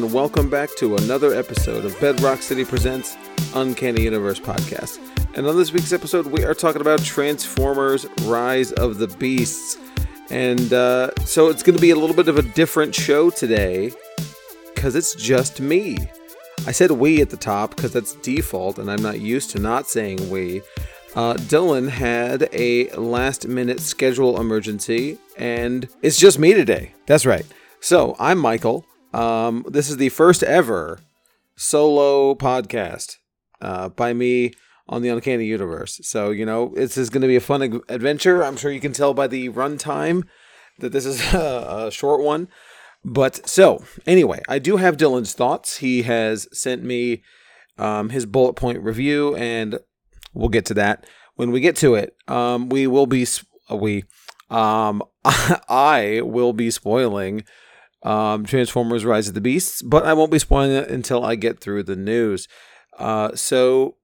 And welcome back to another episode of Bedrock City Presents Uncanny Universe Podcast. And on this week's episode, we are talking about Transformers Rise of the Beasts. And uh, so it's going to be a little bit of a different show today because it's just me. I said we at the top because that's default, and I'm not used to not saying we. Uh, Dylan had a last minute schedule emergency, and it's just me today. That's right. So I'm Michael. Um, this is the first ever solo podcast uh, by me on the Uncanny Universe. So, you know, this is going to be a fun adventure. I'm sure you can tell by the runtime that this is a, a short one. But so, anyway, I do have Dylan's thoughts. He has sent me um, his bullet point review, and we'll get to that when we get to it. Um, we will be, sp- we, um, I will be spoiling um, Transformers Rise of the Beasts, but I won't be spoiling it until I get through the news. Uh, so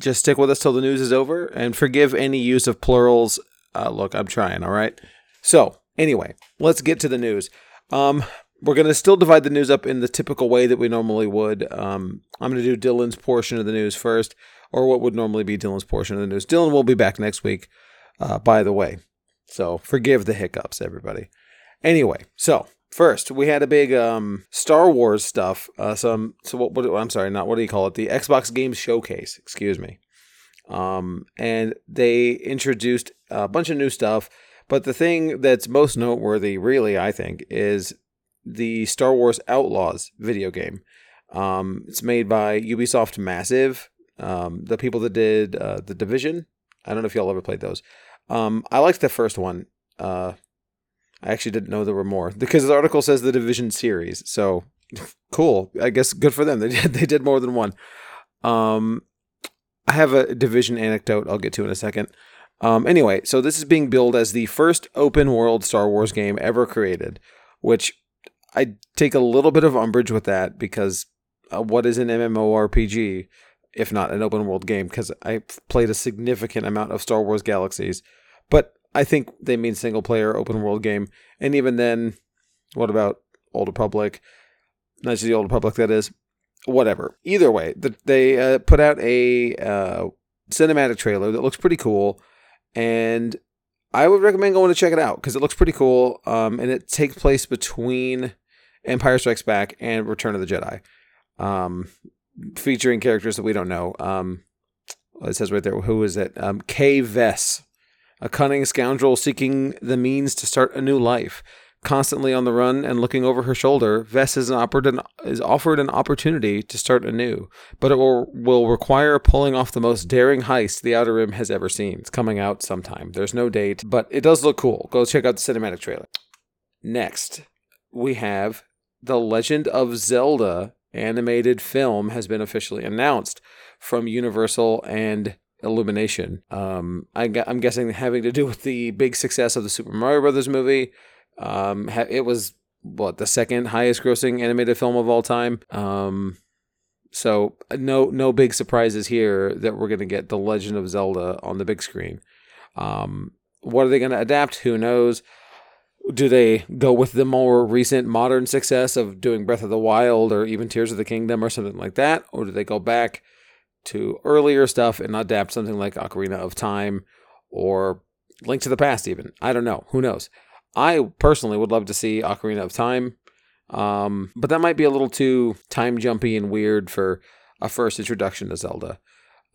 just stick with us till the news is over and forgive any use of plurals. Uh, look, I'm trying, all right? So, anyway, let's get to the news. Um, we're going to still divide the news up in the typical way that we normally would. Um, I'm going to do Dylan's portion of the news first, or what would normally be Dylan's portion of the news. Dylan will be back next week, uh, by the way. So, forgive the hiccups, everybody. Anyway, so First, we had a big um, Star Wars stuff. Uh, some so what, what? I'm sorry, not what do you call it? The Xbox Games Showcase. Excuse me. Um, and they introduced a bunch of new stuff. But the thing that's most noteworthy, really, I think, is the Star Wars Outlaws video game. Um, it's made by Ubisoft Massive, um, the people that did uh, the Division. I don't know if y'all ever played those. Um, I liked the first one. Uh, I actually didn't know there were more because the article says the Division series. So cool. I guess good for them. They did they did more than one. Um, I have a Division anecdote I'll get to in a second. Um, anyway, so this is being billed as the first open world Star Wars game ever created, which I take a little bit of umbrage with that because uh, what is an MMORPG if not an open world game? Because I played a significant amount of Star Wars Galaxies, but I think they mean single player open world game. And even then, what about Old Republic? Not just the Old Republic, that is. Whatever. Either way, the, they uh, put out a uh, cinematic trailer that looks pretty cool. And I would recommend going to check it out because it looks pretty cool. Um, and it takes place between Empire Strikes Back and Return of the Jedi. Um, featuring characters that we don't know. Um, it says right there, who is it? Um, Kay Vess a cunning scoundrel seeking the means to start a new life. Constantly on the run and looking over her shoulder, Vess is, offered an, opportunity to start anew, but it will, will require pulling off the most daring heist the Outer Rim has ever seen. It's coming out sometime. There's no date, but it does look cool. Go check out the cinematic trailer. Next, we have The Legend of Zelda animated film has been officially announced from Universal and Illumination. Um, I, am guessing having to do with the big success of the Super Mario Brothers movie. Um, it was what the second highest grossing animated film of all time. Um, so no no big surprises here that we're gonna get the Legend of Zelda on the big screen. Um, what are they gonna adapt? Who knows? Do they go with the more recent modern success of doing Breath of the Wild or even Tears of the Kingdom or something like that, or do they go back? To earlier stuff and adapt something like Ocarina of Time or Link to the Past, even. I don't know. Who knows? I personally would love to see Ocarina of Time, um, but that might be a little too time jumpy and weird for a first introduction to Zelda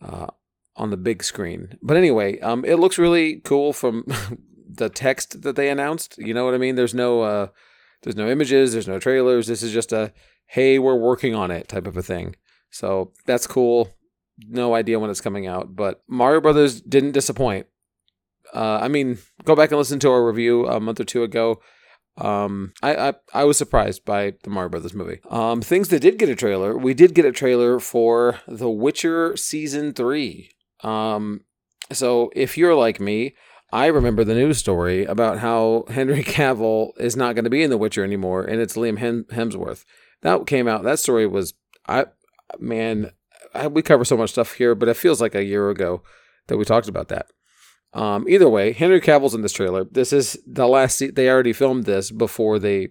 uh, on the big screen. But anyway, um, it looks really cool from the text that they announced. You know what I mean? There's no uh, there's no images, there's no trailers. This is just a hey, we're working on it type of a thing. So that's cool no idea when it's coming out, but Mario Brothers didn't disappoint. Uh, I mean, go back and listen to our review a month or two ago. Um, I, I I was surprised by the Mario Brothers movie. Um, things that did get a trailer, we did get a trailer for The Witcher season three. Um, so if you're like me, I remember the news story about how Henry Cavill is not going to be in The Witcher anymore, and it's Liam Hemsworth. That came out. That story was I man we cover so much stuff here, but it feels like a year ago that we talked about that. Um, either way, Henry Cavill's in this trailer. This is the last. They already filmed this before they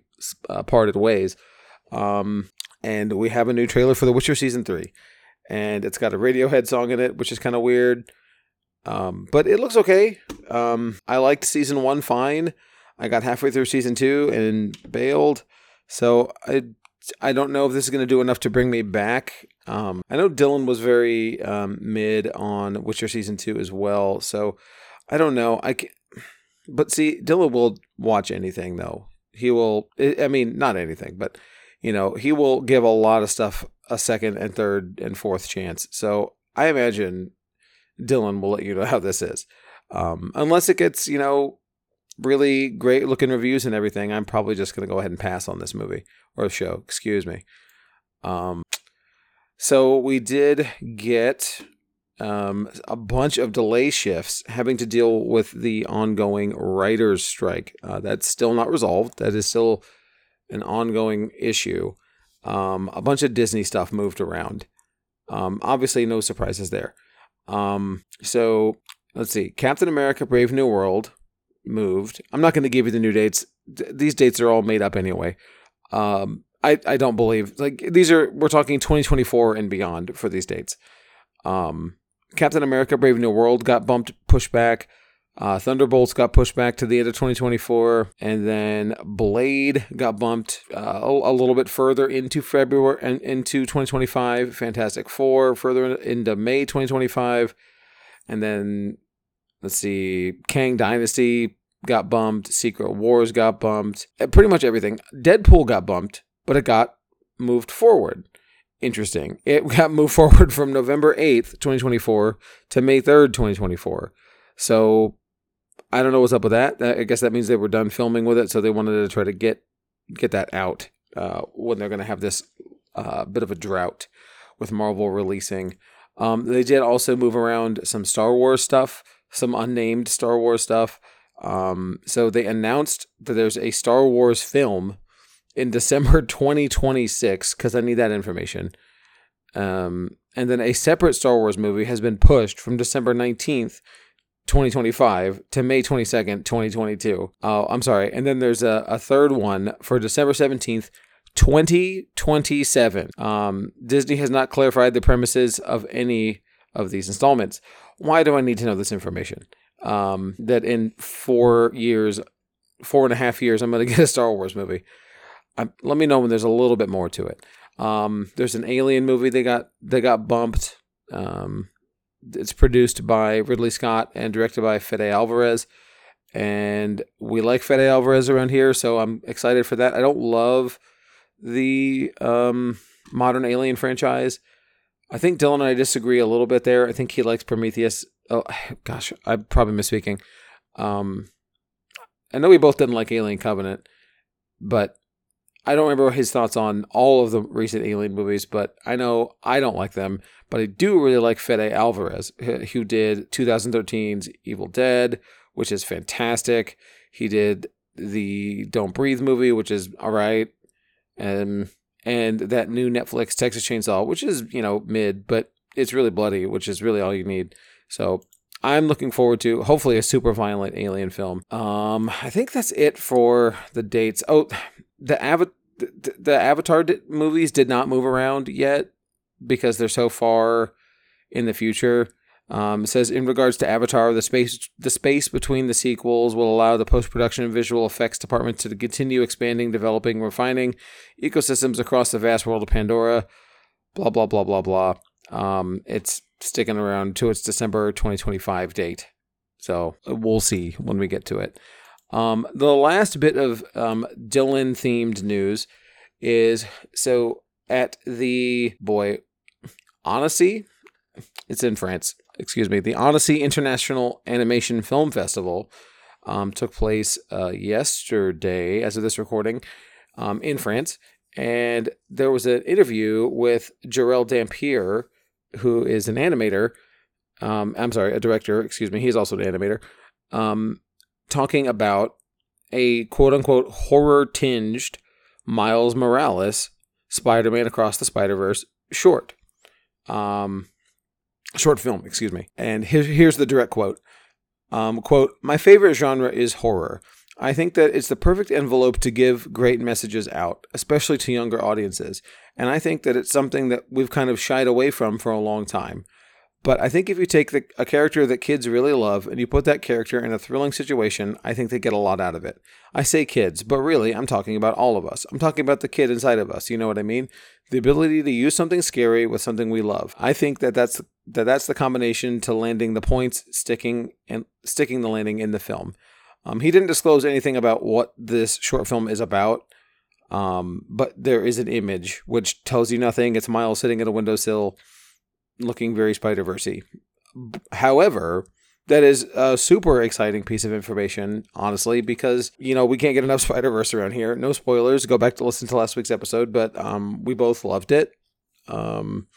uh, parted ways. Um, and we have a new trailer for The Witcher season three, and it's got a Radiohead song in it, which is kind of weird. Um, but it looks okay. Um, I liked season one fine. I got halfway through season two and bailed. So I I don't know if this is going to do enough to bring me back. Um, I know Dylan was very um, mid on Witcher season two as well. So I don't know. I can, but see, Dylan will watch anything though. He will. I mean, not anything, but you know, he will give a lot of stuff a second and third and fourth chance. So I imagine Dylan will let you know how this is. Um, unless it gets, you know, really great looking reviews and everything, I'm probably just going to go ahead and pass on this movie or show, excuse me. Um, so we did get um, a bunch of delay shifts having to deal with the ongoing writers' strike. Uh, that's still not resolved. That is still an ongoing issue. Um, a bunch of Disney stuff moved around. Um, obviously, no surprises there. Um, so let's see. Captain America: Brave New World moved. I'm not going to give you the new dates. D- these dates are all made up anyway. Um, I I don't believe like these are. We're talking 2024 and beyond for these dates. Um, Captain America: Brave New World got bumped, pushed back. Uh, Thunderbolts got pushed back to the end of 2024, and then Blade got bumped uh, a, little bit further into February and into 2025. Fantastic Four further into May 2025, and then let's see, Kang Dynasty got bumped, Secret Wars got bumped, uh, pretty much everything. Deadpool got bumped, but it got moved forward. Interesting. It got moved forward from November 8th, 2024 to May 3rd, 2024. So I don't know what's up with that. I guess that means they were done filming with it, so they wanted to try to get get that out uh, when they're going to have this uh, bit of a drought with Marvel releasing. Um, they did also move around some Star Wars stuff, some unnamed Star Wars stuff. Um, so they announced that there's a Star Wars film in December 2026 because I need that information. Um, and then a separate Star Wars movie has been pushed from December 19th 2025 to May 22nd, 2022. Oh, I'm sorry. And then there's a, a third one for December 17th, 2027. Um, Disney has not clarified the premises of any of these installments. Why do I need to know this information? Um, that in four years, four and a half years, I'm going to get a Star Wars movie. I, let me know when there's a little bit more to it. Um, there's an Alien movie they got they got bumped. Um, it's produced by Ridley Scott and directed by Fede Alvarez. And we like Fede Alvarez around here, so I'm excited for that. I don't love the um, modern Alien franchise. I think Dylan and I disagree a little bit there. I think he likes Prometheus. Oh, gosh, I'm probably misspeaking. Um, I know we both didn't like Alien Covenant, but I don't remember his thoughts on all of the recent Alien movies, but I know I don't like them. But I do really like Fede Alvarez, who did 2013's Evil Dead, which is fantastic. He did the Don't Breathe movie, which is all right, and and that new Netflix Texas Chainsaw, which is you know mid, but it's really bloody, which is really all you need. So I'm looking forward to hopefully a super violent alien film. Um, I think that's it for the dates. Oh, the Avatar the, the Avatar movies did not move around yet because they're so far in the future. Um, it says in regards to Avatar, the space the space between the sequels will allow the post production and visual effects department to continue expanding, developing, refining ecosystems across the vast world of Pandora. Blah blah blah blah blah. Um, it's sticking around to its December 2025 date, so we'll see when we get to it. Um, the last bit of um, Dylan themed news is so at the boy Annecy, it's in France. Excuse me. The Annecy International Animation Film Festival um, took place uh, yesterday, as of this recording, um, in France, and there was an interview with Jarell Dampier, who is an animator. Um, I'm sorry, a director. Excuse me. He's also an animator. Talking about a quote unquote horror tinged Miles Morales Spider Man Across the Spider Verse short. Um, short film, excuse me. And here, here's the direct quote. Um, quote, My favorite genre is horror. I think that it's the perfect envelope to give great messages out, especially to younger audiences. And I think that it's something that we've kind of shied away from for a long time. But I think if you take the, a character that kids really love and you put that character in a thrilling situation, I think they get a lot out of it. I say kids, but really I'm talking about all of us. I'm talking about the kid inside of us. You know what I mean? The ability to use something scary with something we love. I think that that's that that's the combination to landing the points, sticking and sticking the landing in the film. Um, he didn't disclose anything about what this short film is about, um, but there is an image which tells you nothing. It's Miles sitting at a windowsill looking very Spider Versey. However, that is a super exciting piece of information, honestly, because you know we can't get enough Spider Verse around here. No spoilers. Go back to listen to last week's episode, but um, we both loved it. Um,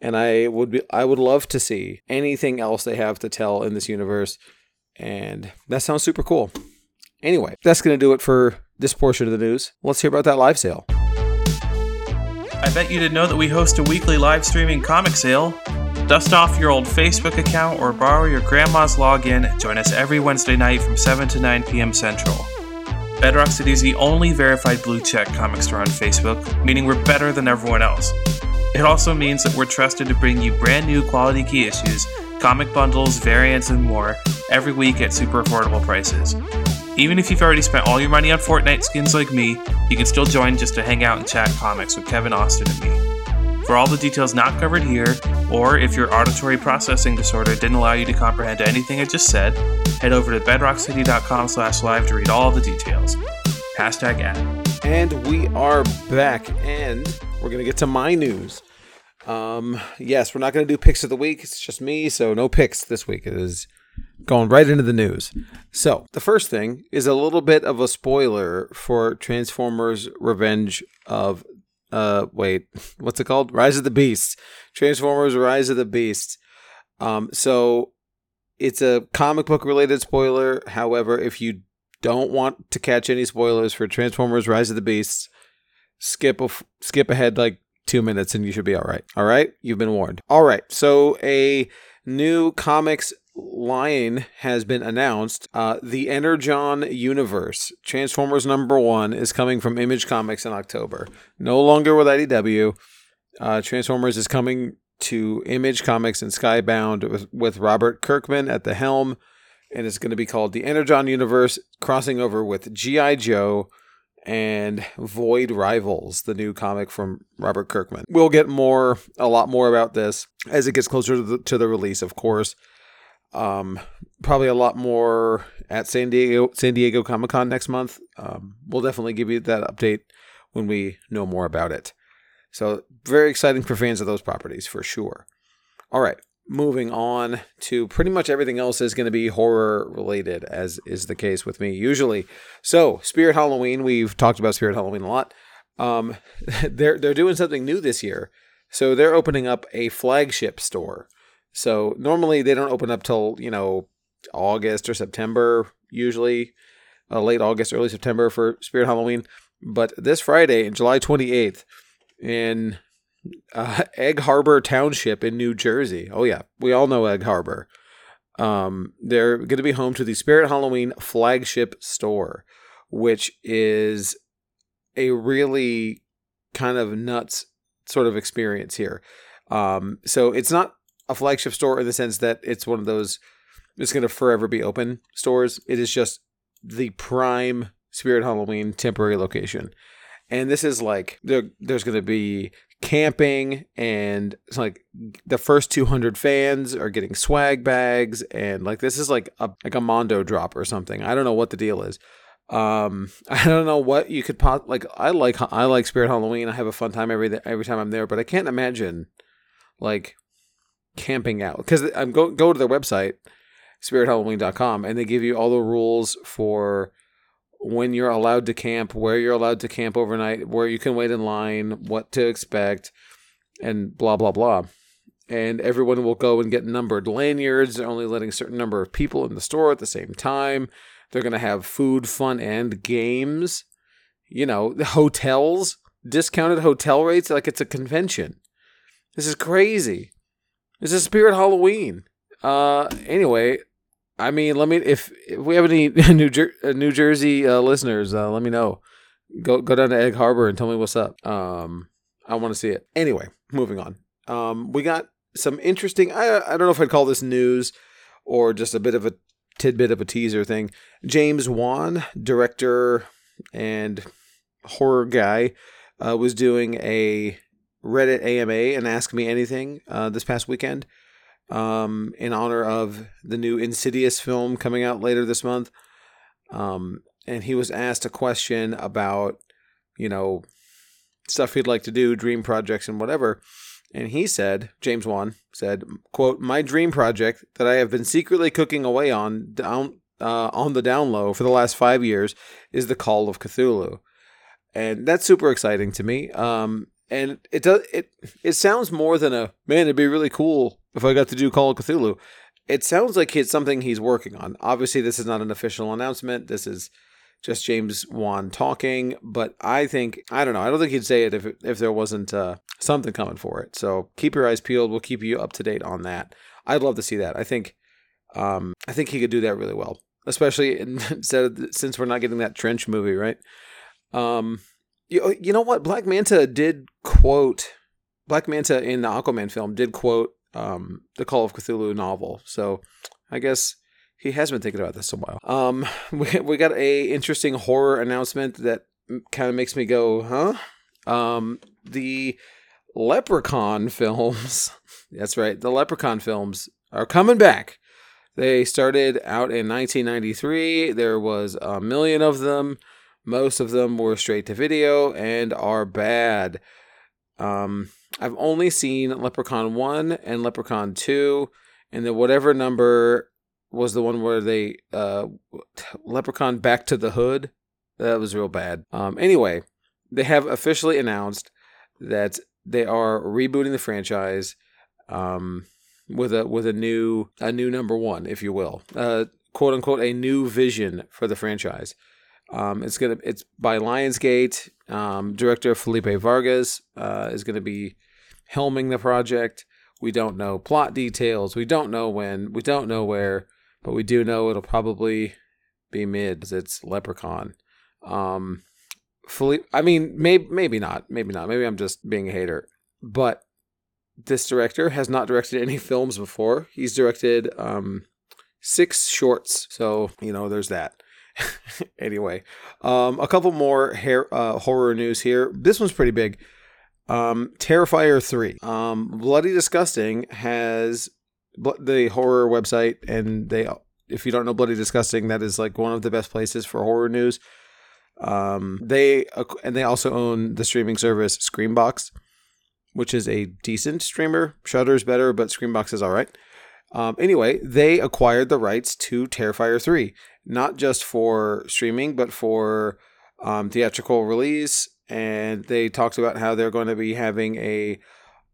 and I would be, I would love to see anything else they have to tell in this universe, and that sounds super cool. Anyway, that's gonna do it for this portion of the news. Let's hear about that live sale. I bet you didn't know that we host a weekly live streaming comic sale. Dust off your old Facebook account or borrow your grandma's login join us every Wednesday night from 7 to 9 p.m. Central. Bedrock City is the only verified blue check comic store on Facebook, meaning we're better than everyone else. It also means that we're trusted to bring you brand new quality key issues, comic bundles, variants, and more every week at super affordable prices. Even if you've already spent all your money on Fortnite skins like me, you can still join just to hang out and chat comics with Kevin Austin and me. For all the details not covered here, or if your auditory processing disorder didn't allow you to comprehend anything I just said, head over to bedrockcity.com slash live to read all the details. Hashtag ad. And we are back, and we're going to get to my news. Um, yes, we're not going to do picks of the week. It's just me, so no picks this week. It is going right into the news. So, the first thing is a little bit of a spoiler for Transformers Revenge of uh wait, what's it called? Rise of the Beasts. Transformers Rise of the Beasts. Um so it's a comic book related spoiler. However, if you don't want to catch any spoilers for Transformers Rise of the Beasts, skip a, skip ahead like 2 minutes and you should be all right. All right? You've been warned. All right. So a new comics line has been announced. Uh, the Energon universe, Transformers number one, is coming from Image Comics in October. No longer with IDW. Uh, Transformers is coming to Image Comics and Skybound with, with Robert Kirkman at the helm. And it's going to be called the Energon universe, crossing over with G.I. Joe and Void Rivals, the new comic from Robert Kirkman. We'll get more, a lot more about this as it gets closer to the, to the release, of course. Um, probably a lot more at San Diego San Diego Comic Con next month. Um, we'll definitely give you that update when we know more about it. So very exciting for fans of those properties for sure. All right, moving on to pretty much everything else is going to be horror related, as is the case with me usually. So Spirit Halloween, we've talked about Spirit Halloween a lot. Um, they're they're doing something new this year. So they're opening up a flagship store so normally they don't open up till, you know, August or September, usually uh, late August, early September for Spirit Halloween. But this Friday, July 28th, in uh, Egg Harbor Township in New Jersey. Oh, yeah, we all know Egg Harbor. Um, they're going to be home to the Spirit Halloween flagship store, which is a really kind of nuts sort of experience here. Um, so it's not a flagship store in the sense that it's one of those it's going to forever be open stores. It is just the prime Spirit Halloween temporary location. And this is like there, there's going to be camping and it's like the first 200 fans are getting swag bags and like this is like a like a mondo drop or something. I don't know what the deal is. Um I don't know what you could pop like I like I like Spirit Halloween. I have a fun time every every time I'm there, but I can't imagine like camping out because I'm um, go go to their website spirithalloween.com and they give you all the rules for when you're allowed to camp, where you're allowed to camp overnight, where you can wait in line, what to expect, and blah blah blah. And everyone will go and get numbered lanyards. They're only letting a certain number of people in the store at the same time. They're going to have food, fun, and games. You know, the hotels, discounted hotel rates like it's a convention. This is crazy. It's a Spirit Halloween. Uh, anyway, I mean, let me if, if we have any New Jer- uh, New Jersey uh, listeners, uh, let me know. Go go down to Egg Harbor and tell me what's up. Um, I want to see it. Anyway, moving on. Um, we got some interesting. I I don't know if I'd call this news or just a bit of a tidbit of a teaser thing. James Wan, director and horror guy, uh, was doing a Reddit AMA and Ask Me Anything uh, this past weekend um, in honor of the new Insidious film coming out later this month. Um, and he was asked a question about, you know, stuff he'd like to do, dream projects and whatever. And he said, James Wan said, quote, my dream project that I have been secretly cooking away on down uh, on the down low for the last five years is the Call of Cthulhu. And that's super exciting to me. Um, and it does it it sounds more than a man, it'd be really cool if I got to do Call of Cthulhu. It sounds like it's something he's working on. Obviously, this is not an official announcement. This is just James Wan talking, but I think I don't know. I don't think he'd say it if if there wasn't uh, something coming for it. So keep your eyes peeled. We'll keep you up to date on that. I'd love to see that. I think um, I think he could do that really well, especially instead of since we're not getting that trench movie, right? Um, you you know what? Black Manta did quote Black Manta in the Aquaman film did quote um, the Call of Cthulhu novel. So I guess he has been thinking about this a while. Um, we, we got a interesting horror announcement that kind of makes me go, huh? Um, the Leprechaun films. That's right. The Leprechaun films are coming back. They started out in 1993. There was a million of them. Most of them were straight to video and are bad. Um, I've only seen Leprechaun 1 and Leprechaun 2, and then whatever number was the one where they uh Leprechaun Back to the Hood. That was real bad. Um anyway, they have officially announced that they are rebooting the franchise um with a with a new a new number 1, if you will. Uh quote unquote a new vision for the franchise. Um, it's gonna it's by Lionsgate. Um, director Felipe Vargas uh, is gonna be helming the project. We don't know plot details. We don't know when. We don't know where. But we do know it'll probably be mid. It's Leprechaun. Um, Felipe. I mean, maybe maybe not. Maybe not. Maybe I'm just being a hater. But this director has not directed any films before. He's directed um, six shorts. So you know, there's that. anyway, um, a couple more hair, uh, horror news here. This one's pretty big. Um, Terrifier 3. Um, Bloody Disgusting has the horror website, and they, if you don't know Bloody Disgusting, that is like one of the best places for horror news. Um, they and they also own the streaming service Screambox, which is a decent streamer. Shudder's better, but Screambox is all right. Um, anyway, they acquired the rights to Terrifier 3, not just for streaming, but for um, theatrical release. And they talked about how they're going to be having a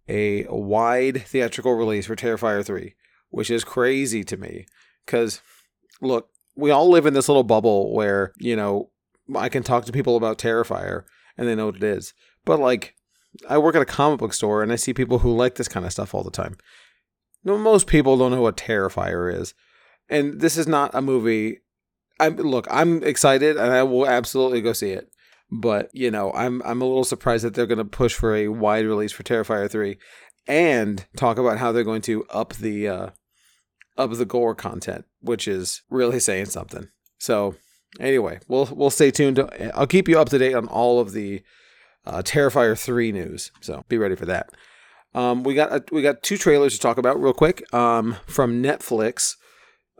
a wide theatrical release for Terrifier 3, which is crazy to me. Because, look, we all live in this little bubble where, you know, I can talk to people about Terrifier and they know what it is. But, like, I work at a comic book store and I see people who like this kind of stuff all the time. Most people don't know what Terrifier is. And this is not a movie. I'm look, I'm excited and I will absolutely go see it. But, you know, I'm I'm a little surprised that they're going to push for a wide release for Terrifier 3 and talk about how they're going to up the uh up the gore content, which is really saying something. So, anyway, we'll we'll stay tuned. I'll keep you up to date on all of the uh, Terrifier 3 news. So, be ready for that. Um, we got a, we got two trailers to talk about real quick um, from Netflix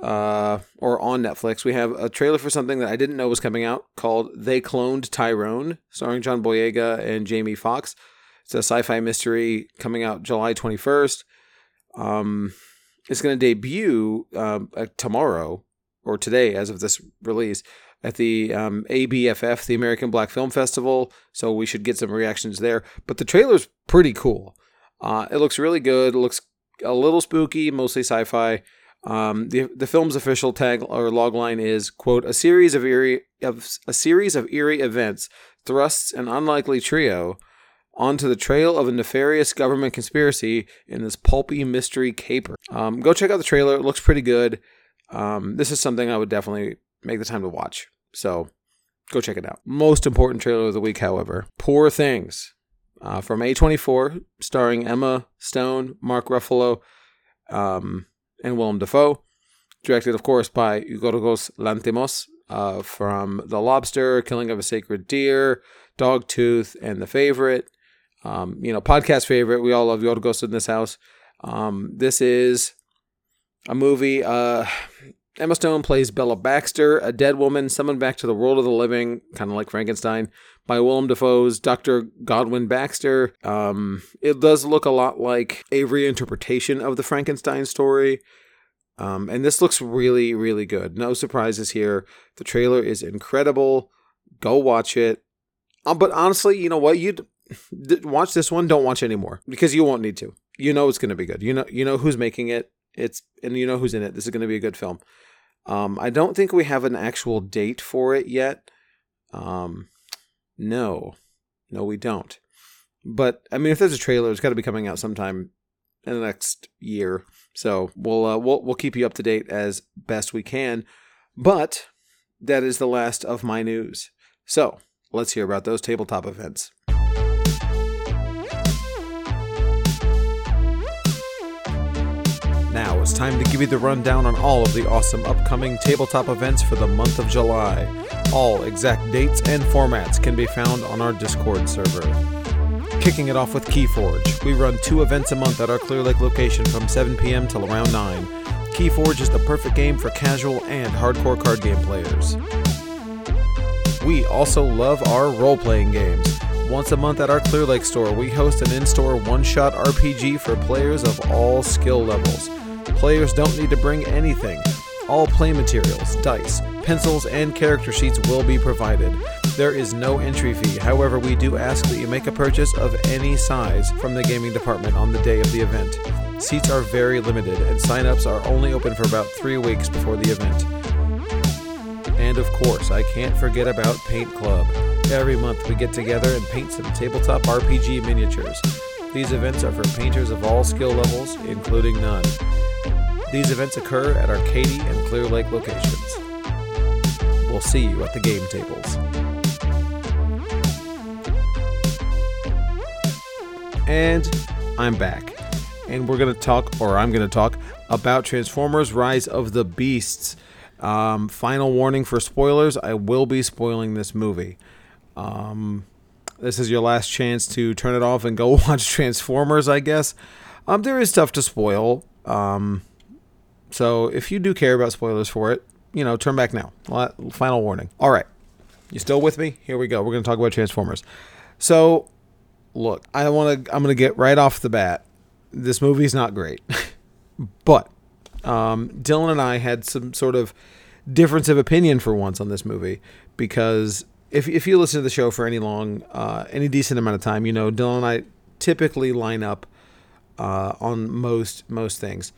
uh, or on Netflix. We have a trailer for something that I didn't know was coming out called "They Cloned Tyrone," starring John Boyega and Jamie Foxx. It's a sci-fi mystery coming out July twenty first. Um, it's going to debut um, uh, tomorrow or today, as of this release, at the um, ABFF, the American Black Film Festival. So we should get some reactions there. But the trailer's pretty cool. Uh, it looks really good. It looks a little spooky, mostly sci-fi. Um, the the film's official tag or logline is quote a series of eerie of a series of eerie events thrusts an unlikely trio onto the trail of a nefarious government conspiracy in this pulpy mystery caper. Um, go check out the trailer; it looks pretty good. Um, this is something I would definitely make the time to watch. So go check it out. Most important trailer of the week, however, Poor Things uh, from A24, starring Emma Stone, Mark Ruffalo, um, and Willem Dafoe. Directed, of course, by Yorgos Lanthimos uh, from The Lobster, Killing of a Sacred Deer, Dogtooth, and The Favorite. Um, you know, podcast favorite. We all love Yorgos in this house. Um, this is a movie. Uh, Emma Stone plays Bella Baxter, a dead woman summoned back to the world of the living, kind of like Frankenstein, by Willem Dafoe's Dr. Godwin Baxter. Um, it does look a lot like a reinterpretation of the Frankenstein story. Um, and this looks really, really good. No surprises here. The trailer is incredible. Go watch it. Um, but honestly, you know what? You watch this one. Don't watch anymore because you won't need to. You know it's going to be good. You know, you know who's making it. It's and you know who's in it. This is going to be a good film. Um, I don't think we have an actual date for it yet. Um, no, no, we don't. But I mean, if there's a trailer, it's got to be coming out sometime in the next year. So we'll uh, we'll we'll keep you up to date as best we can. But that is the last of my news. So let's hear about those tabletop events. It's time to give you the rundown on all of the awesome upcoming tabletop events for the month of July. All exact dates and formats can be found on our Discord server. Kicking it off with Keyforge. We run two events a month at our Clear Lake location from 7 p.m. till around 9. Keyforge is the perfect game for casual and hardcore card game players. We also love our role playing games. Once a month at our Clear Lake store, we host an in store one shot RPG for players of all skill levels. Players don't need to bring anything. All play materials, dice, pencils, and character sheets will be provided. There is no entry fee, however, we do ask that you make a purchase of any size from the gaming department on the day of the event. Seats are very limited, and sign-ups are only open for about three weeks before the event. And of course, I can't forget about Paint Club. Every month we get together and paint some tabletop RPG miniatures. These events are for painters of all skill levels, including none. These events occur at Katy and Clear Lake locations. We'll see you at the game tables. And I'm back. And we're going to talk, or I'm going to talk, about Transformers Rise of the Beasts. Um, final warning for spoilers I will be spoiling this movie. Um, this is your last chance to turn it off and go watch Transformers, I guess. Um, there is stuff to spoil. Um, so if you do care about spoilers for it, you know, turn back now. Final warning. All right. You still with me? Here we go. We're going to talk about Transformers. So, look, I want to I'm going to get right off the bat. This movie's not great. but um, Dylan and I had some sort of difference of opinion for once on this movie because if if you listen to the show for any long uh, any decent amount of time, you know Dylan and I typically line up uh, on most most things.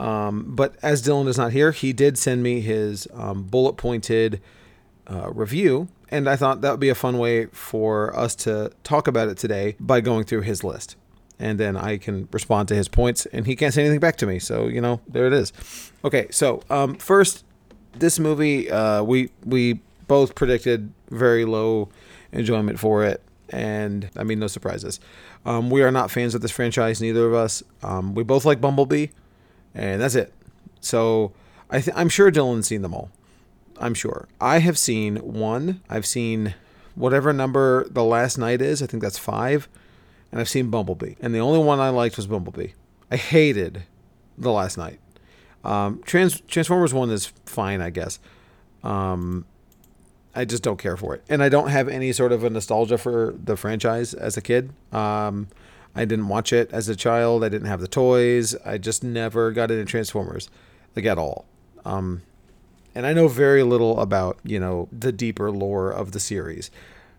Um, but as Dylan is not here, he did send me his um, bullet pointed uh, review, and I thought that would be a fun way for us to talk about it today by going through his list. And then I can respond to his points, and he can't say anything back to me. So, you know, there it is. Okay, so um, first, this movie, uh, we, we both predicted very low enjoyment for it. And I mean, no surprises. Um, we are not fans of this franchise, neither of us. Um, we both like Bumblebee and that's it. So I th- I'm sure Dylan's seen them all. I'm sure. I have seen one. I've seen whatever number the Last Knight is. I think that's five. And I've seen Bumblebee. And the only one I liked was Bumblebee. I hated the Last Knight. Um, Trans- Transformers one is fine, I guess. Um, I just don't care for it, and I don't have any sort of a nostalgia for the franchise as a kid. Um, I didn't watch it as a child. I didn't have the toys. I just never got into Transformers, like at all. Um, and I know very little about you know the deeper lore of the series.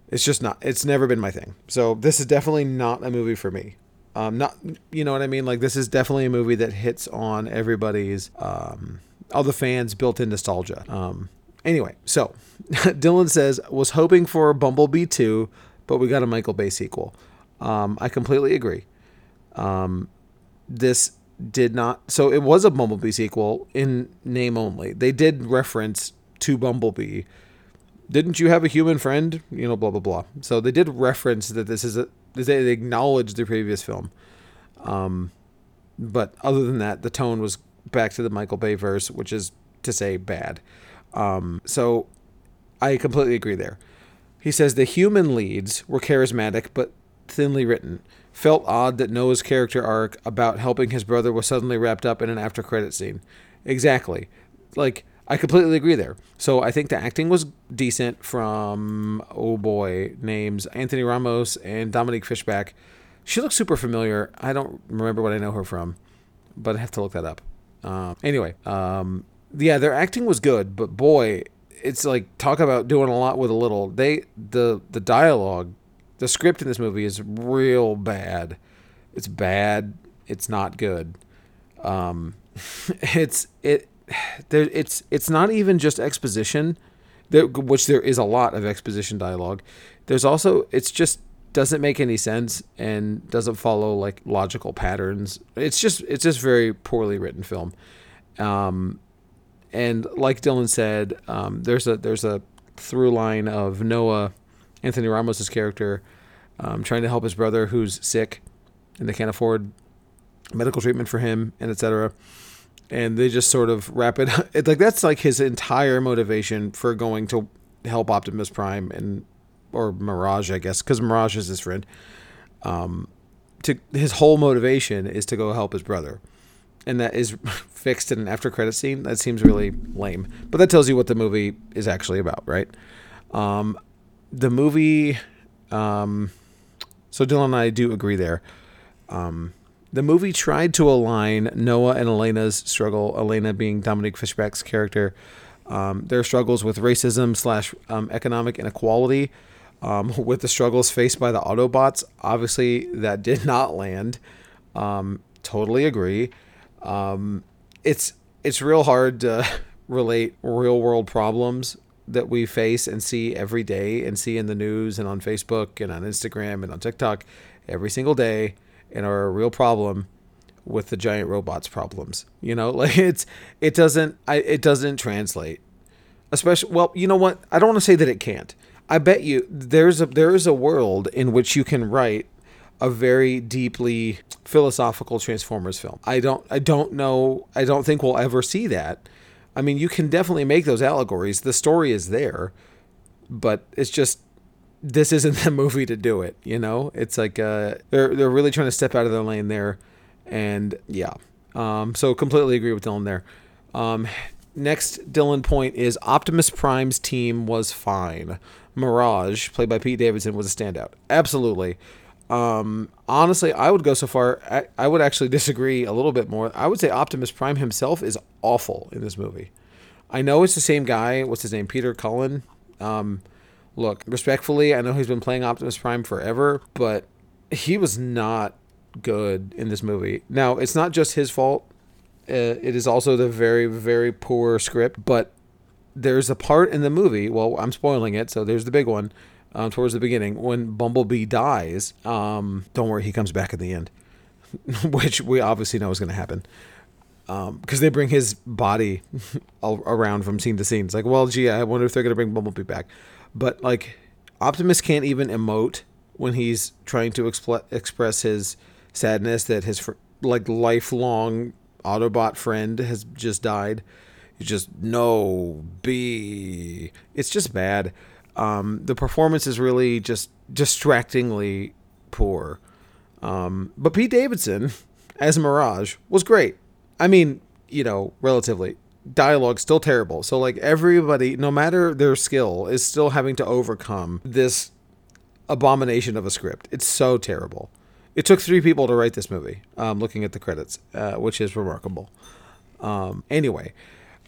It's just not. It's never been my thing. So this is definitely not a movie for me. Um, not you know what I mean. Like this is definitely a movie that hits on everybody's um, all the fans built-in nostalgia. Um, anyway, so Dylan says was hoping for Bumblebee 2, but we got a Michael Bay sequel. Um, I completely agree. Um, this did not. So it was a Bumblebee sequel in name only. They did reference to Bumblebee. Didn't you have a human friend? You know, blah blah blah. So they did reference that this is a. They acknowledged the previous film. Um, but other than that, the tone was back to the Michael Bay verse, which is to say bad. Um, so I completely agree there. He says the human leads were charismatic but thinly written. Felt odd that Noah's character arc about helping his brother was suddenly wrapped up in an after credit scene. Exactly. Like I completely agree there. So I think the acting was decent from oh boy names Anthony Ramos and Dominique Fishback. She looks super familiar. I don't remember what I know her from, but I have to look that up. Um, anyway, um, yeah, their acting was good, but boy, it's like talk about doing a lot with a little. They the the dialogue, the script in this movie is real bad. It's bad. It's not good. Um, it's it there. It's it's not even just exposition, there, which there is a lot of exposition dialogue. There's also it's just doesn't make any sense and doesn't follow like logical patterns. It's just it's just very poorly written film. Um, and like Dylan said, um, there's a there's a through line of Noah, Anthony Ramos's character, um, trying to help his brother who's sick, and they can't afford medical treatment for him, and etc. And they just sort of wrap it. It's like that's like his entire motivation for going to help Optimus Prime and or Mirage, I guess, because Mirage is his friend. Um, to his whole motivation is to go help his brother and that is fixed in an after credit scene. That seems really lame, but that tells you what the movie is actually about, right? Um, the movie, um, so Dylan and I do agree there. Um, the movie tried to align Noah and Elena's struggle, Elena being Dominique Fishback's character, um, their struggles with racism slash um, economic inequality, um, with the struggles faced by the Autobots. Obviously, that did not land. Um, totally agree. Um, it's it's real hard to relate real world problems that we face and see every day and see in the news and on Facebook and on Instagram and on TikTok every single day and are a real problem with the giant robots problems. You know, like it's it doesn't I it doesn't translate. Especially well, you know what? I don't want to say that it can't. I bet you there's a there is a world in which you can write a very deeply philosophical Transformers film. I don't I don't know I don't think we'll ever see that. I mean, you can definitely make those allegories. The story is there, but it's just this isn't the movie to do it, you know? It's like uh they're they're really trying to step out of their lane there and yeah. Um so completely agree with Dylan there. Um next Dylan point is Optimus Prime's team was fine. Mirage, played by Pete Davidson, was a standout. Absolutely. Um, honestly, I would go so far. I, I, would actually disagree a little bit more. I would say Optimus Prime himself is awful in this movie. I know it's the same guy. What's his name? Peter Cullen. Um, look, respectfully, I know he's been playing Optimus Prime forever, but he was not good in this movie. Now, it's not just his fault. Uh, it is also the very, very poor script. But there's a part in the movie. Well, I'm spoiling it, so there's the big one um, towards the beginning when Bumblebee dies. Um, don't worry, he comes back at the end, which we obviously know is going to happen. Because um, they bring his body around from scene to scene. It's like, well, gee, I wonder if they're going to bring Bumblebee back. But like, Optimus can't even emote when he's trying to express his sadness that his fr- like lifelong Autobot friend has just died. He's just no B. It's just bad. Um, the performance is really just distractingly poor. Um, but Pete Davidson as Mirage was great. I mean, you know, relatively. Dialogue still terrible. So like everybody, no matter their skill, is still having to overcome this abomination of a script. It's so terrible. It took three people to write this movie. Um, looking at the credits, uh, which is remarkable. Um, anyway,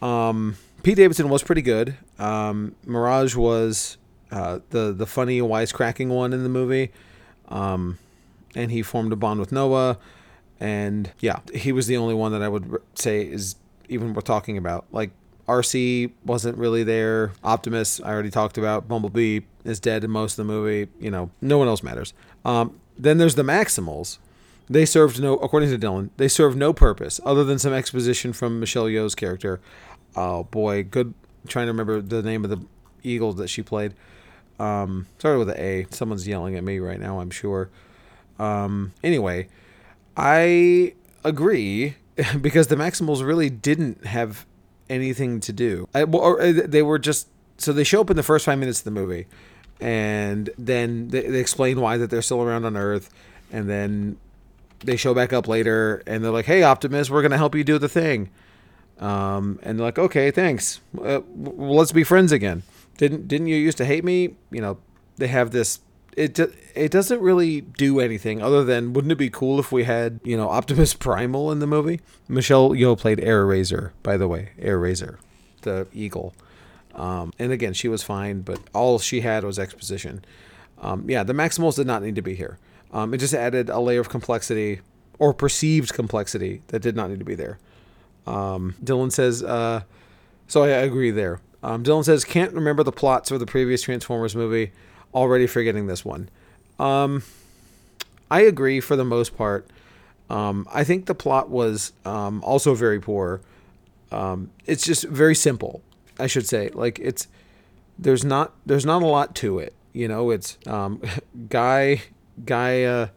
um, Pete Davidson was pretty good. Um, Mirage was uh, the the funny wisecracking one in the movie, um, and he formed a bond with Noah, and yeah, he was the only one that I would say is even worth talking about. Like Arcee wasn't really there. Optimus, I already talked about. Bumblebee is dead in most of the movie. You know, no one else matters. Um, then there's the Maximals, They served no, according to Dylan, they served no purpose other than some exposition from Michelle Yeoh's character. Oh boy, good. trying to remember the name of the Eagles that she played. Um, started with an A. Someone's yelling at me right now. I'm sure. Um, anyway, I agree because the Maximals really didn't have anything to do. I, well, uh, they were just so they show up in the first five minutes of the movie, and then they, they explain why that they're still around on Earth, and then they show back up later, and they're like, "Hey, Optimus, we're gonna help you do the thing," um, and like, "Okay, thanks. Uh, well, let's be friends again." Didn't didn't you used to hate me? You know, they have this it it doesn't really do anything other than wouldn't it be cool if we had you know Optimus Primal in the movie? Michelle Yeoh played Airazor, by the way, Airazor, the eagle. Um, and again, she was fine, but all she had was exposition. Um, yeah, the Maximals did not need to be here. Um, it just added a layer of complexity or perceived complexity that did not need to be there. Um, Dylan says, uh, so I agree there. Um, Dylan says, can't remember the plots of the previous Transformers movie already forgetting this one. Um, I agree for the most part. Um, I think the plot was um, also very poor. Um, it's just very simple, I should say. Like it's there's not there's not a lot to it. You know, it's guy guy uh,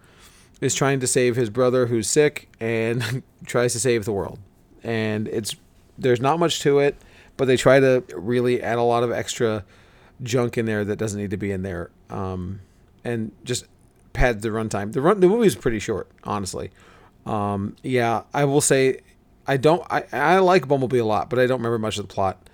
is trying to save his brother who's sick and tries to save the world, and it's there's not much to it, but they try to really add a lot of extra junk in there that doesn't need to be in there, um, and just pad the runtime. The run the movie is pretty short, honestly. Um, yeah, I will say I don't I, I like Bumblebee a lot, but I don't remember much of the plot.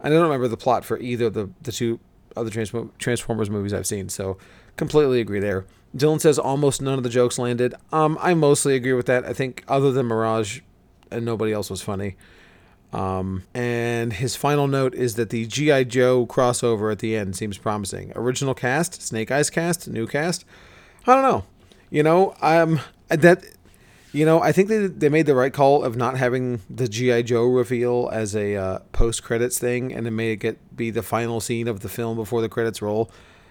I don't remember the plot for either of the the two other Transformers movies I've seen, so completely agree there. Dylan says almost none of the jokes landed. Um, I mostly agree with that. I think other than Mirage, and nobody else was funny. Um, and his final note is that the G.I. Joe crossover at the end seems promising. Original cast, Snake Eyes cast, new cast. I don't know. You know, um, that, you know, I think they, they made the right call of not having the G.I. Joe reveal as a uh, post credits thing and it made it be the final scene of the film before the credits roll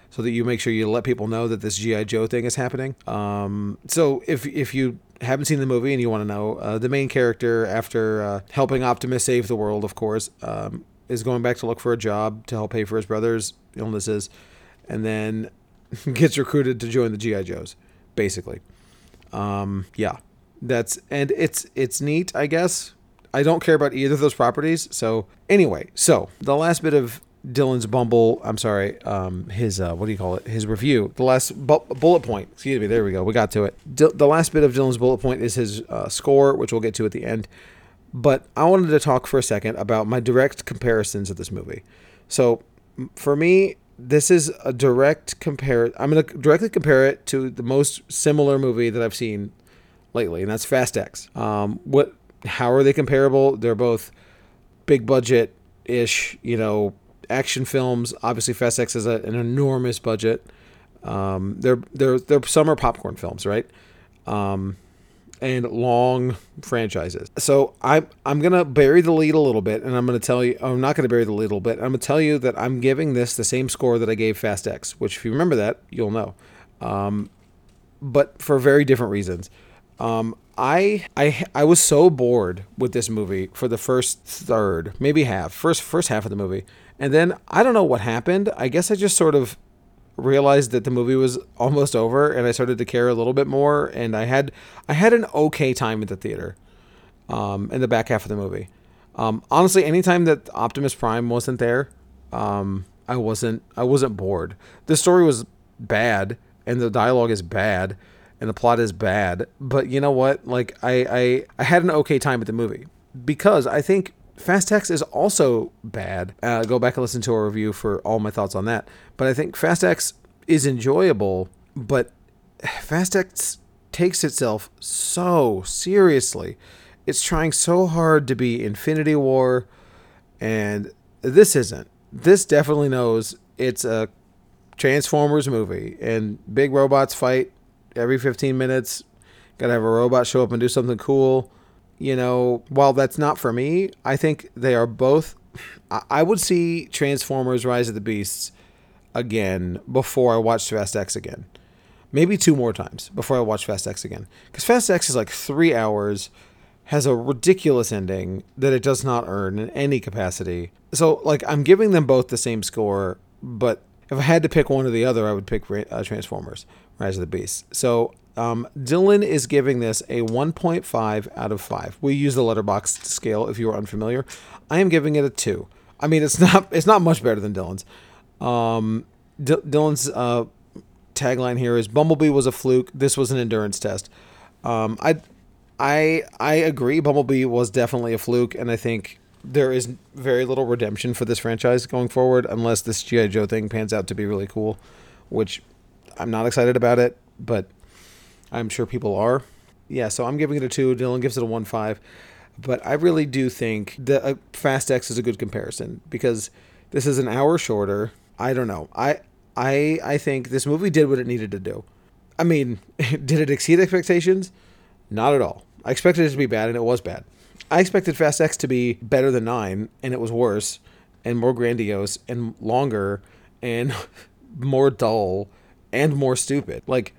so that you make sure you let people know that this GI Joe thing is happening. Um, so if if you haven't seen the movie and you want to know, uh, the main character, after uh, helping Optimus save the world, of course, um, is going back to look for a job to help pay for his brother's illnesses, and then gets recruited to join the GI Joes, basically. Um, yeah, that's and it's it's neat, I guess. I don't care about either of those properties. So anyway, so the last bit of Dylan's Bumble. I'm sorry, um, his uh, what do you call it? His review. The last bu- bullet point. Excuse me. There we go. We got to it. D- the last bit of Dylan's bullet point is his uh, score, which we'll get to at the end. But I wanted to talk for a second about my direct comparisons of this movie. So for me, this is a direct compare. I'm going to directly compare it to the most similar movie that I've seen lately, and that's Fast X. Um, what? How are they comparable? They're both big budget ish, you know, action films. Obviously, Fast X has a, an enormous budget. Um, they're they're they're summer popcorn films, right? Um, and long franchises. So I'm I'm gonna bury the lead a little bit, and I'm gonna tell you I'm not gonna bury the lead a little bit. I'm gonna tell you that I'm giving this the same score that I gave Fast X, which if you remember that, you'll know. Um, but for very different reasons. Um, I I I was so bored with this movie for the first third, maybe half, first first half of the movie and then I don't know what happened. I guess I just sort of realized that the movie was almost over and I started to care a little bit more and I had I had an okay time at the theater um, in the back half of the movie. Um, honestly, anytime that Optimus Prime wasn't there, um, I wasn't I wasn't bored. The story was bad and the dialogue is bad and the plot is bad, but you know what? Like I I, I had an okay time at the movie because I think Fast X is also bad. Uh, go back and listen to our review for all my thoughts on that. But I think Fast X is enjoyable, but Fast X takes itself so seriously. It's trying so hard to be Infinity War, and this isn't. This definitely knows it's a Transformers movie, and big robots fight every 15 minutes. Gotta have a robot show up and do something cool you know, while that's not for me, I think they are both. I would see Transformers Rise of the Beasts again before I watch Fast X again. maybe two more times before I watch Fast X again. Because Fast X is like three hours, has a ridiculous ending that it does not earn in any capacity. So, like, I'm giving them both the same score, but if I had to pick one or the other, I would pick uh, Transformers Rise of the Beasts. So, um, Dylan is giving this a 1.5 out of 5. We use the Letterboxd scale if you are unfamiliar. I am giving it a 2. I mean, it's not it's not much better than Dylan's. Um, D- Dylan's uh, tagline here is Bumblebee was a fluke. This was an endurance test. Um, I I I agree. Bumblebee was definitely a fluke, and I think there is very little redemption for this franchise going forward unless this GI Joe thing pans out to be really cool, which I'm not excited about it, but I'm sure people are. Yeah, so I'm giving it a two. Dylan gives it a one five, but I really do think that uh, Fast X is a good comparison because this is an hour shorter. I don't know. I I I think this movie did what it needed to do. I mean, did it exceed expectations? Not at all. I expected it to be bad, and it was bad. I expected Fast X to be better than Nine, and it was worse, and more grandiose, and longer, and more dull, and more stupid. Like,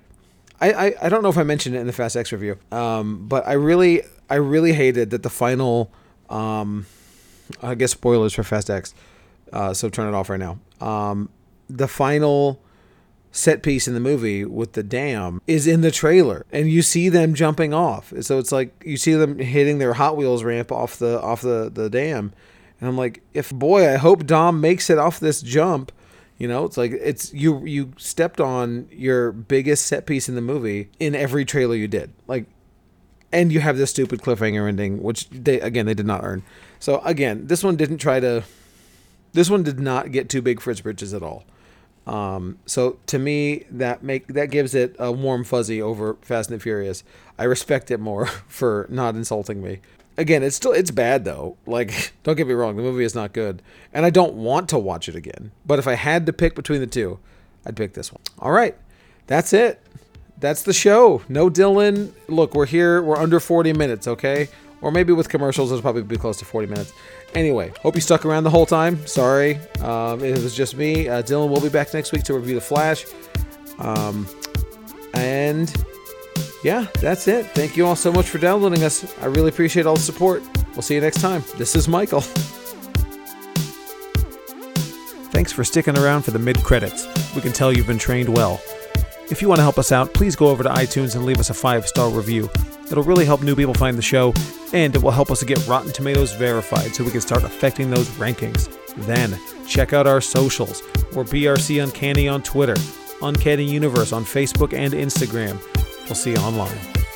I, I, I don't know if I mentioned it in the Fast X review, um, but I really I really hated that the final, um, I guess spoilers for Fast X, uh, so turn it off right now. Um, the final set piece in the movie with the dam is in the trailer and you see them jumping off so it's like you see them hitting their hot wheels ramp off the off the the dam and i'm like if boy i hope dom makes it off this jump you know it's like it's you you stepped on your biggest set piece in the movie in every trailer you did like and you have this stupid cliffhanger ending which they again they did not earn so again this one didn't try to this one did not get too big for its britches at all um, so to me, that make that gives it a warm fuzzy over Fast and Furious. I respect it more for not insulting me. Again, it's still it's bad though. Like, don't get me wrong, the movie is not good, and I don't want to watch it again. But if I had to pick between the two, I'd pick this one. All right, that's it. That's the show. No Dylan. Look, we're here. We're under 40 minutes. Okay, or maybe with commercials, it'll probably be close to 40 minutes. Anyway, hope you stuck around the whole time. Sorry, um, it was just me. Uh, Dylan will be back next week to review The Flash. Um, and yeah, that's it. Thank you all so much for downloading us. I really appreciate all the support. We'll see you next time. This is Michael. Thanks for sticking around for the mid credits. We can tell you've been trained well. If you want to help us out, please go over to iTunes and leave us a five star review. It'll really help new people find the show, and it will help us to get Rotten Tomatoes verified so we can start affecting those rankings. Then, check out our socials. We're BRC Uncanny on Twitter, Uncanny Universe on Facebook and Instagram. We'll see you online.